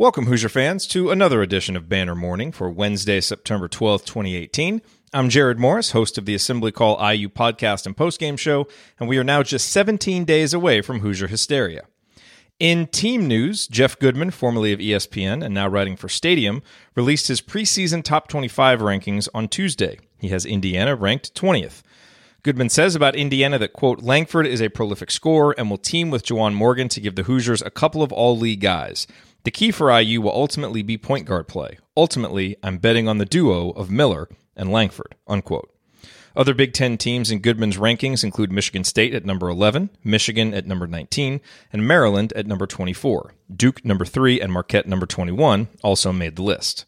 Welcome, Hoosier fans, to another edition of Banner Morning for Wednesday, September 12th, 2018. I'm Jared Morris, host of the Assembly Call IU podcast and postgame show, and we are now just 17 days away from Hoosier hysteria. In team news, Jeff Goodman, formerly of ESPN and now writing for Stadium, released his preseason top 25 rankings on Tuesday. He has Indiana ranked 20th. Goodman says about Indiana that, quote, Langford is a prolific scorer and will team with Juwan Morgan to give the Hoosiers a couple of all league guys. The key for IU will ultimately be point guard play. Ultimately, I'm betting on the duo of Miller and Langford, unquote. Other Big Ten teams in Goodman's rankings include Michigan State at number 11, Michigan at number 19, and Maryland at number 24. Duke number 3 and Marquette number 21 also made the list.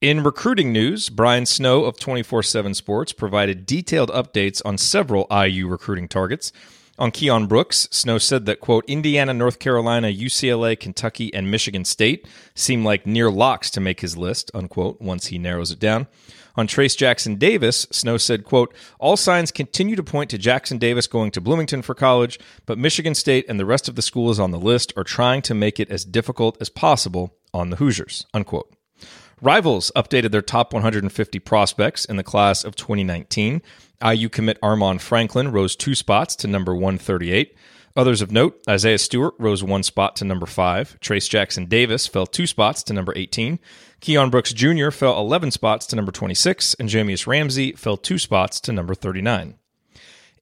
In recruiting news, Brian Snow of 24 7 Sports provided detailed updates on several IU recruiting targets. On Keion Brooks, Snow said that, quote, Indiana, North Carolina, UCLA, Kentucky, and Michigan State seem like near locks to make his list, unquote, once he narrows it down. On Trayce Jackson-Davis, Snow said, quote, All signs continue to point to Jackson-Davis going to Bloomington for college, but Michigan State and the rest of the schools on the list are trying to make it as difficult as possible on the Hoosiers, unquote. Rivals updated their top 150 prospects in the class of 2019. IU commit Armaan Franklin rose two spots to number 138. Others of note, Isaiah Stewart rose one spot to number 5. Trayce Jackson-Davis fell two spots to number 18. Keion Brooks Jr. fell 11 spots to number 26. And Jahmi'us Ramsey fell two spots to number 39.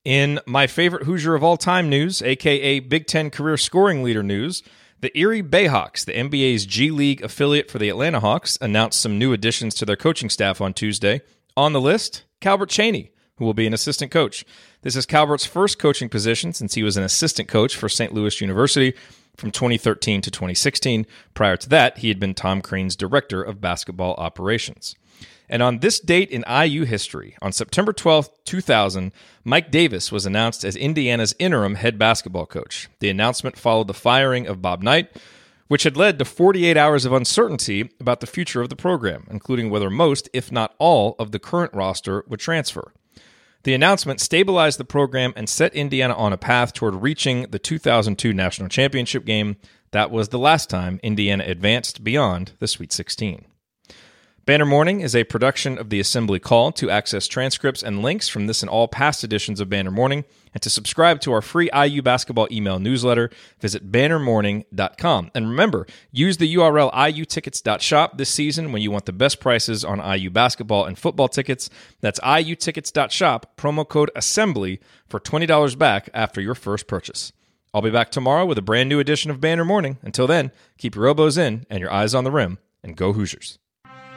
In my favorite Hoosier of all time news, aka Big Ten career scoring leader news, the Erie Bayhawks, the NBA's G League affiliate for the Atlanta Hawks, announced some new additions to their coaching staff on Tuesday. On the list, Calbert Cheaney, who will be an assistant coach. This is Calbert's first coaching position since he was an assistant coach for St. Louis University from 2013 to 2016. Prior to that, he had been Tom Crean's director of basketball operations. And on this date in IU history, on September 12, 2000, Mike Davis was announced as Indiana's interim head basketball coach. The announcement followed the firing of Bob Knight, which had led to 48 hours of uncertainty about the future of the program, including whether most, if not all, of the current roster would transfer. The announcement stabilized the program and set Indiana on a path toward reaching the 2002 national championship game. That was the last time Indiana advanced beyond the Sweet 16. Banner Morning is a production of the Assembly Call. To access transcripts and links from this and all past editions of Banner Morning, and to subscribe to our free IU basketball email newsletter, visit bannermorning.com. And remember, use the URL iutickets.shop this season when you want the best prices on IU basketball and football tickets. That's iutickets.shop, promo code ASSEMBLY for $20 back after your first purchase. I'll be back tomorrow with a brand new edition of Banner Morning. Until then, keep your elbows in and your eyes on the rim, and go Hoosiers.